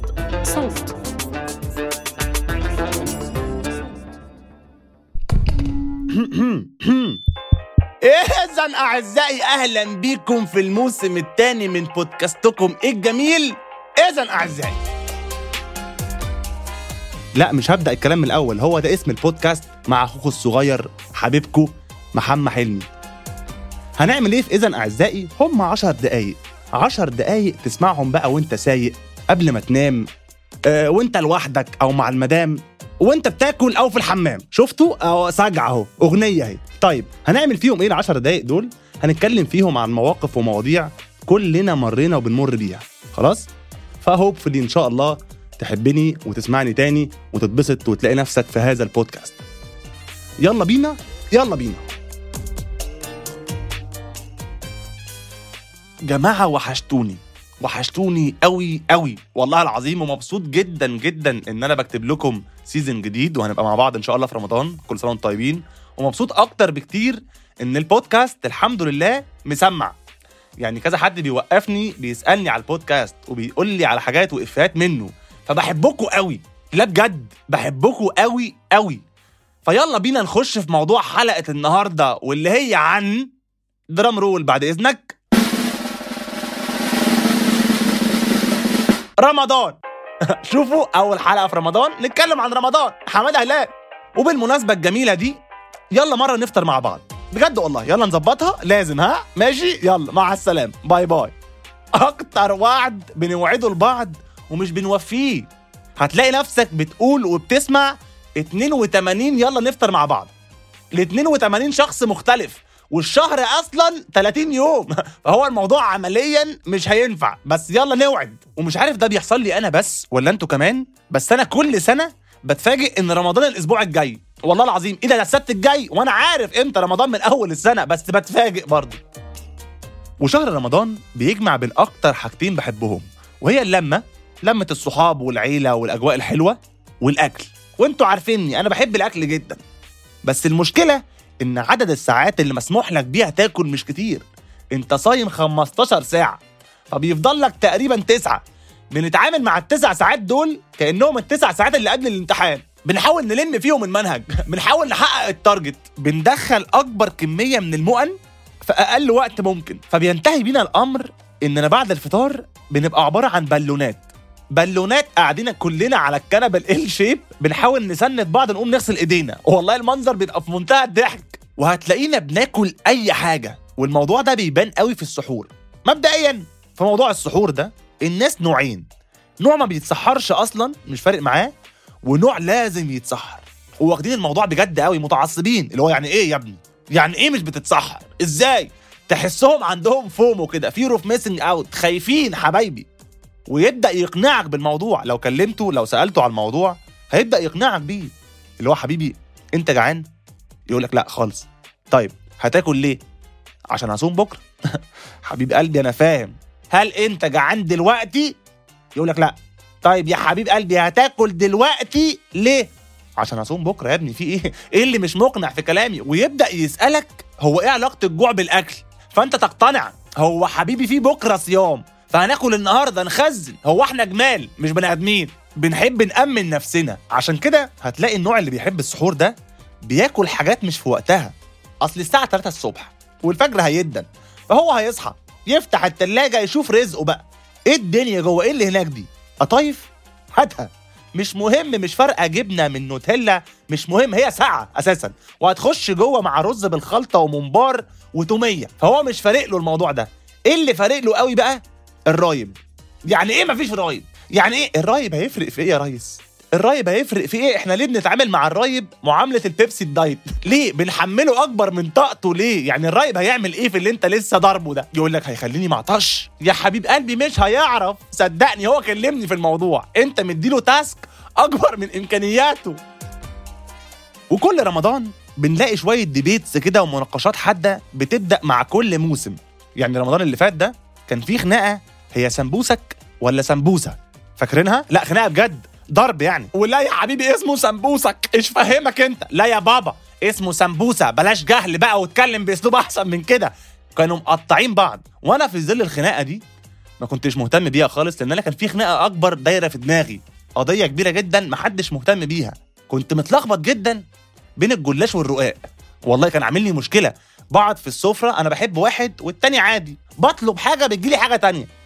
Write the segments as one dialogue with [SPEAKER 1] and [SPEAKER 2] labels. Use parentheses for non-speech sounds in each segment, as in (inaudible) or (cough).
[SPEAKER 1] بودكاست صوت.
[SPEAKER 2] إذا أعزائي أهلا بكم في الموسم الثاني من بودكاستكم الجميل. إذا أعزائي. لا مش هبدأ الكلام من الأول. هو ده اسم البودكاست مع أخوكم الصغير حبيبكم محمد حلمي. هنعمل إيه في إذا أعزائي؟ هم عشر دقايق. عشر دقايق تسمعهم بقى وأنت سايق. قبل ما تنام آه وانت لوحدك أو مع المدام وانت بتاكل أو في الحمام. شفتوا؟ اهو سجع أهو أغنية أهي. طيب هنعمل فيهم إيه العشر دقايق دول؟ هنتكلم فيهم عن مواقف ومواضيع كلنا مرينا وبنمر بيها. خلاص؟ فهوبفلي إن شاء الله تحبني وتسمعني تاني وتتبسط وتلاقي نفسك في هذا البودكاست. يلا بينا؟ يلا بينا. جماعة وحشتوني. وحشتوني قوي قوي. والله العظيم ومبسوط جدا جدا إن أنا بكتب لكم season جديد وهنبقى مع بعض إن شاء الله في رمضان. كل سنة وأنتم طيبين. ومبسوط أكتر بكتير إن البودكاست الحمد لله مسمع. يعني كذا حد بيوقفني بيسألني على البودكاست وبيقول لي على حاجات وإفيهات منه. فبحبكم قوي. لا بجد بحبكم قوي قوي. فيلا بينا نخش في موضوع حلقة النهارده واللي هي عن drum roll بعد إذنك. رمضان. (laughs) شوفوا أول حلقة في رمضان نتكلم عن رمضان. حمادة هلال. وبالمناسبة الجميلة دي يلا مرة نفطر مع بعض. بجد والله. يلا نظبطها. لازم ها؟ ماشي؟ يلا. مع السلامة. bye bye. أكتر وعد بنوعده لبعض ومش بنوفيه. هتلاقي نفسك بتقول وبتسمع 82 يلا نفطر مع بعض. ل 82 شخص مختلف. والشهر أصلا 30 يوم. (laughs) فهو الموضوع عمليا مش هينفع. بس يلا نوعد. ومش عارف ده بيحصل لي أنا بس ولا أنتوا كمان. بس أنا كل سنة بتفاجئ إن رمضان الأسبوع الجاي. والله العظيم إيه ده السبت الجاي؟ وأنا عارف إمتى رمضان من أول السنة بس بتفاجئ برضه. وشهر رمضان بيجمع بين أكتر حاجتين بحبهم وهي اللمة لمة الصحاب والعيلة والأجواء الحلوة والأكل. وأنتوا عارفيني أنا بحب الأكل جدا. بس المشكلة إن عدد الساعات اللي مسموح لك بيها تاكل مش كتير. أنت صايم 15 ساعة فبيفضل لك تقريبا تسعة. بنتعامل مع التسع ساعات دول كأنهم التسع ساعات اللي قبل الامتحان. بنحاول نلم فيهم المنهج. (laughs) بنحاول نحقق التارجت. بندخل أكبر كمية من المؤن في أقل وقت ممكن. فبينتهي بينا الأمر إننا بعد الفطار بنبقى عبارة عن بالونات. بالونات قاعدين كلنا على الكنبة ال شيب بنحاول نسند بعض نقوم نغسل إيدينا. والله المنظر بيبقى في منتهى الضحك. وهتلاقينا بناكل أي حاجة. والموضوع ده بيبان قوي في السحور. مبدئيا في موضوع السحور ده الناس نوعين. نوع ما بيتسحرش أصلا مش فارق معاه ونوع لازم يتسحر. وواخدين الموضوع بجد قوي متعصبين. اللي هو يعني إيه يا ابني؟ يعني إيه مش بتتسحر؟ إزاي؟ تحسهم عندهم FOMO كده. fear of missing out خايفين حبايبي. ويبدأ يقنعك بالموضوع. لو كلمته لو سألته على الموضوع هيبدأ يقنعك بيه. اللي هو حبيبي أنت جعان؟ يقول لك لا خالص. طيب هتاكل ليه؟ عشان هصوم بكرة. (laughs) حبيب قلبي أنا فاهم. هل أنت جعان دلوقتي؟ يقول لك لا. طيب يا حبيب قلبي هتاكل دلوقتي ليه؟ عشان هصوم بكرة يا ابني. في إيه؟ إيه اللي مش مقنع في كلامي؟ ويبدأ يسألك هو إيه علاقة الجوع بالأكل؟ فأنت تقتنع هو حبيبي في بكرة صيام. فهناكل النهارده نخزن. هو إحنا جمال مش بني ادمين. بنحب نأمن نفسنا. عشان كده هتلاقي النوع اللي بيحب السحور ده بياكل حاجات مش في وقتها. أصل الساعة 3 الصبح والفجر هيدن فهو هيصحى يفتح التلاجة يشوف رزقه بقى. إيه الدنيا جوه؟ إيه اللي هناك دي؟ قطايف؟ هاتها. مش مهم مش فارقة جبنة من نوتيلا مش مهم هي ساعه أساسا. وهتخش جوه مع رز بالخلطة وممبار وتومية. فهو مش فارق له الموضوع ده. إيه اللي فارق له قوي بقى؟ الرايب. يعني إيه مفيش رايب؟ يعني إيه؟ الرايب هيفرق في إيه يا ريس؟ الرايب هيفرق في إيه؟ إحنا ليه بنتعامل مع الرايب معاملة البيبسي ال diet؟ ليه؟ بنحمله أكبر من طاقته ليه؟ يعني الرايب هيعمل إيه في اللي أنت لسه ضاربه ده؟ يقول لك هيخليني معطش يا حبيب قلبي مش هيعرف. صدقني هو كلمني في الموضوع. أنت مديله task أكبر من إمكانياته. وكل رمضان بنلاقي شوية debates كده ومناقشات حادة بتبدأ مع كل موسم. يعني رمضان اللي فات ده كان فيه خناقة هي سمبوسك ولا سمبوسة؟ فاكرينها؟ لا خناقة بجد. ضرب يعني. ولا يا حبيبي اسمه سمبوسك. إيش فهمك انت. لا يا بابا اسمه سمبوسة. بلاش جهل بقى واتكلم بأسلوب أحسن من كده. كانوا مقطعين بعض. وأنا في ظل الخناقة دي ما كنتش مهتم بيها خالص لأن أنا كان في خناقة أكبر دايرة في دماغي. قضية كبيرة جدا محدش مهتم بيها. كنت متلخبط جدا بين الجلاش والرقاق. والله كان عامل لي مشكلة. بقعد في السفرة أنا بحب واحد والتاني عادي. بطلب حاجة بتجيلي حاجة تانية.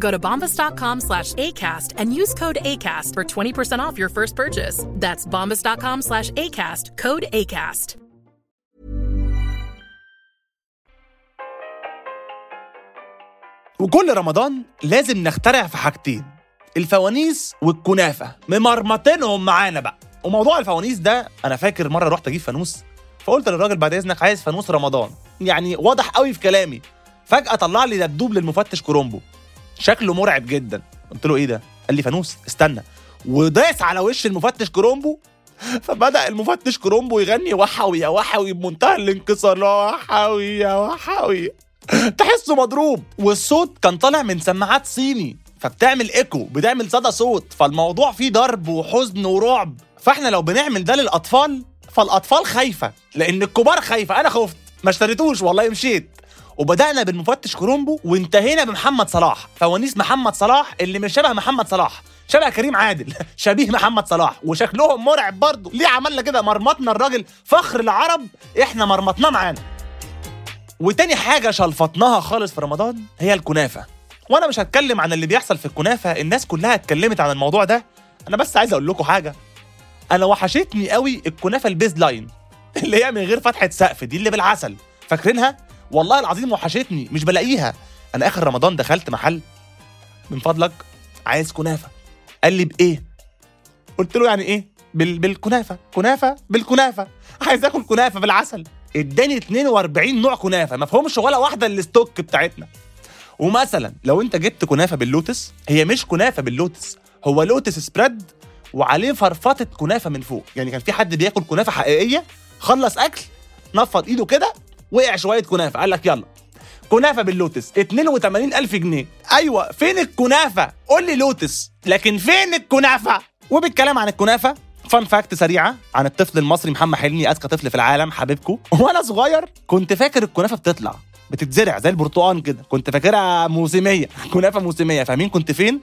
[SPEAKER 3] Go to bombas.com slash ACAST and use code ACAST for 20% off your first purchase. That's bombas.com slash ACAST, code ACAST.
[SPEAKER 2] وكل رمضان لازم نخترع في حاجتين الفوانيس والكنافة. ممرمطينهم معانا بقى. وموضوع الفوانيس ده أنا فاكر مرة رحت أجيب فانوس فقلت للراجل بعد إذنك عايز فانوس رمضان. يعني واضح قوي في كلامي. فجأة طلع لي دبدوب للمفتش كرومبو. شكله مرعب جدا. قلت له إيه ده؟ قال لي فانوس استنى. وداس على وش المفتش كرومبو. فبدأ المفتش كرومبو يغني وحوي يا وحوي بمنتهى الانكسار. لا وحوي يا وحوي. تحسه مضروب. والصوت كان طالع من سماعات صيني. فبتعمل ايكو بتعمل صدى صوت. فالموضوع فيه ضرب وحزن ورعب. فاحنا لو بنعمل ده للأطفال فالأطفال خايفة. لأن الكبار خايفة. أنا خفت. ما اشتريتوش والله مشيت. وبدأنا بالمفتش كرومبو وانتهينا بمحمد صلاح. فوانيس محمد صلاح اللي مش شبه محمد صلاح. شبه كريم عادل. (laughs) شبيه محمد صلاح. وشكلهم مرعب برضه ليه عملنا كده؟ مرمطنا الراجل فخر العرب. إحنا مرمطناه معانا. وتاني حاجة شلفطناها خالص في رمضان هي الكنافة. وأنا مش هتكلم عن اللي بيحصل في الكنافة. الناس كلها اتكلمت عن الموضوع ده. أنا بس عايز أقول لكم حاجة. أنا وحشتني قوي الكنافة ال baseline (laughs) اللي هي من غير فتحة سقف. دي اللي بالعسل. فاكرينها؟ والله العظيم وحشتني مش بلاقيها. أنا آخر رمضان دخلت محل من فضلك عايز كنافة. قال لي بإيه؟ قلت له يعني إيه؟ بال... بالكنافة. كنافة؟ بالكنافة. عايز آكل كنافة بالعسل. إداني 42 نوع كنافة ما فيهمش ولا واحدة ال stock بتاعتنا. ومثلا لو أنت جبت كنافة باللوتس هي مش كنافة باللوتس هو لوتس spread وعليه فرفطة كنافة من فوق. يعني كان في حد بياكل كنافة حقيقية خلص أكل نفض إيده كده وقع شوية كنافة. قال لك يلا. كنافة باللوتس 82000 جنيه. أيوه فين الكنافة؟ قول لي لوتس. لكن فين الكنافة؟ وبالكلام عن الكنافة fun fact سريعة عن الطفل المصري محمد حلمي أذكى طفل في العالم حبيبكو. (laughs) وأنا صغير كنت فاكر الكنافة بتطلع بتتزرع زي البرتقال كده. كنت فاكرها موسمية كنافة موسمية. فاهمين؟ كنت فين؟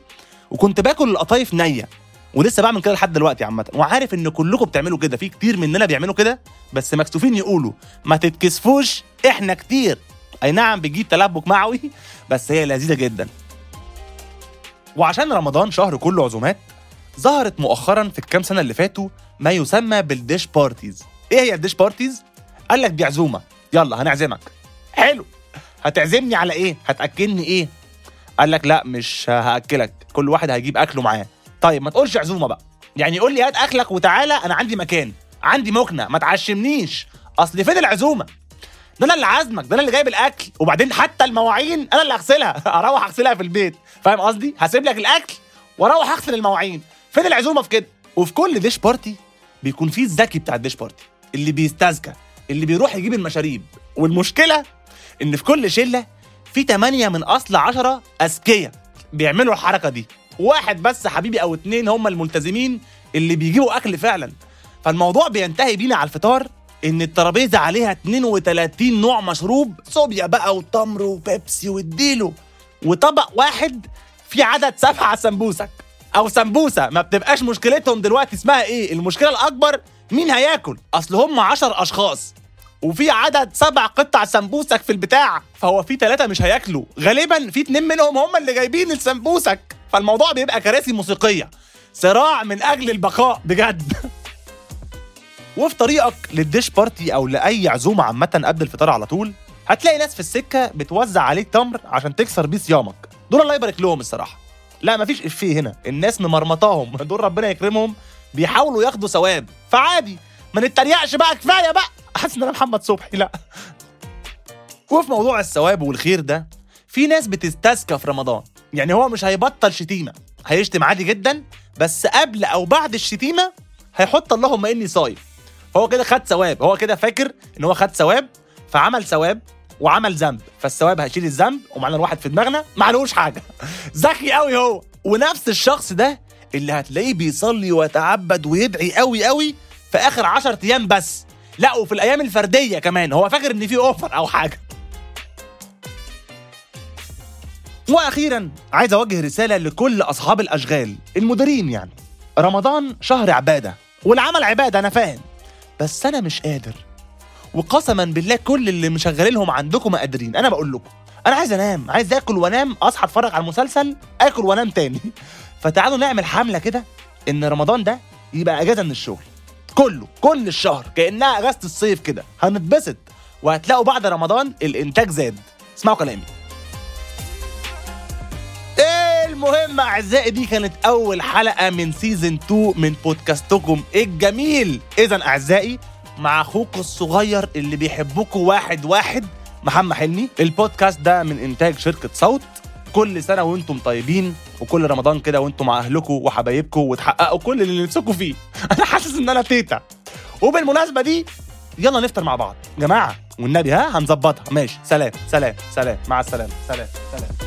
[SPEAKER 2] وكنت باكل القطايف نية. ولسه بعمل كده لحد دلوقتي عامة. وعارف إن كلكم بتعملوا كده. في كتير مننا بيعملوا كده بس مكسوفين يقولوا ما تتكسفوش إحنا كتير. أي نعم بتجيب تلبك معوي بس هي لذيذة جدا. وعشان رمضان شهر كله عزومات ظهرت مؤخرا في الكام سنة اللي فاتوا ما يسمى بال dish parties. إيه هي ال dish parties؟ قال لك دي عزومة. يلا هنعزمك. حلو. هتعزمني على إيه؟ هتأكلني إيه؟ قال لك لا مش هأكلك. كل واحد هيجيب أكله معاه. طيب ما تقولش عزومة بقى. يعني قول لي هات أكلك وتعالى أنا عندي مكان عندي مكنة ما تعشمنيش. أصل فين العزومة؟ ده أنا اللي عازمك ده أنا اللي جايب الأكل. وبعدين حتى المواعين أنا اللي هغسلها (laughs) أروح أغسلها في البيت. فاهم قصدي؟ هسيب لك الأكل وأروح أغسل المواعين. فين العزومة في كده؟ وفي كل dish party بيكون فيه الذكي بتاع ال dish party اللي بيستذكى اللي بيروح يجيب المشاريب. والمشكلة إن في كل شلة في 8 من أصل 10 أذكياء بيعملوا الحركة دي. واحد بس حبيبي أو اتنين هم الملتزمين اللي بيجيبوا اكل فعلا. فالموضوع بينتهي بينا على الفطار إن الترابيزة عليها 32 نوع مشروب صوبيا بقى وتمر وبيبسي واديله. وطبق واحد في عدد سبعة سمبوسك أو سمبوسة. ما بتبقاش مشكلتهم دلوقتي اسمها إيه؟ المشكلة الأكبر مين هياكل؟ أصل هم 10 أشخاص. وفي عدد سبع قطع سمبوسك في البتاع فهو في ثلاثة مش هياكلوا. غالبا في اتنين منهم هم اللي جايبين السمبوسك. فالموضوع بيبقى كراسي موسيقية. صراع من أجل البقاء. بجد. (laughs) وفي طريقك للديش بارتي أو لأي عزومة عامة قبل الفطار على طول هتلاقي ناس في السكة بتوزع عليك تمر عشان تكسر بيه صيامك دول الله يبارك لهم الصراحة. لا مفيش إفيه هنا. الناس ممرمطاهم. (laughs) دول ربنا يكرمهم. بيحاولوا ياخدوا ثواب. فعادي. ما نتريقش بقى. كفاية بقى. (laughs) حاسس إن أنا محمد صبحي. لا. وفي موضوع الثواب والخير ده في ناس بتستذكى في رمضان. يعني هو مش هيبطل شتيمة هيشتم عادي جدا بس قبل أو بعد الشتيمة هيحط اللهم إني صايم. هو كده خد ثواب هو كده فاكر إن هو خد ثواب فعمل ثواب وعمل ذنب فالثواب هيشيل الذنب ومعنا الواحد في دماغنا معلوش حاجة. (laughs) ذكي قوي هو. ونفس الشخص ده اللي هتلاقيه بيصلي ويتعبد ويدعي قوي قوي في آخر 10 أيام بس. لا وفي الأيام الفردية كمان. هو فاكر إن في أوفر أو حاجة. وأخيرا عايز أوجه رسالة لكل أصحاب الأشغال المديرين يعني. رمضان شهر عبادة والعمل عبادة أنا فاهم. بس أنا مش قادر. وقسما بالله كل اللي مشغلينهم عندكم قادرين. أنا بقول لكم أنا عايز أنام عايز آكل وأنام أصحى أتفرج على المسلسل آكل وأنام تاني. (laughs) فتعالوا نعمل حملة كده إن رمضان ده يبقى أجازة من الشغل. كله كل الشهر كأنها أجازة الصيف كده. هنتبسط وهتلاقوا بعد رمضان الإنتاج زاد. اسمعوا كلامي. المهم أعزائي دي كانت أول حلقة من season 2 من بودكاستكم الجميل. اذا أعزائي مع أخوكم الصغير اللي بيحبكم واحد واحد محمد حلمي. البودكاست ده من إنتاج شركة صوت. كل سنة وأنتم طيبين وكل رمضان كده وأنتم مع أهلكم وحبايبكم وتحققوا كل اللي نفسكم فيه. (laughs) أنا حاسس إن أنا تيتا. وبالمناسبة دي يلا نفطر مع بعض. جماعة والنبي ها؟ هنظبطها. ماشي. سلام سلام سلام. مع السلامة. سلام سلام.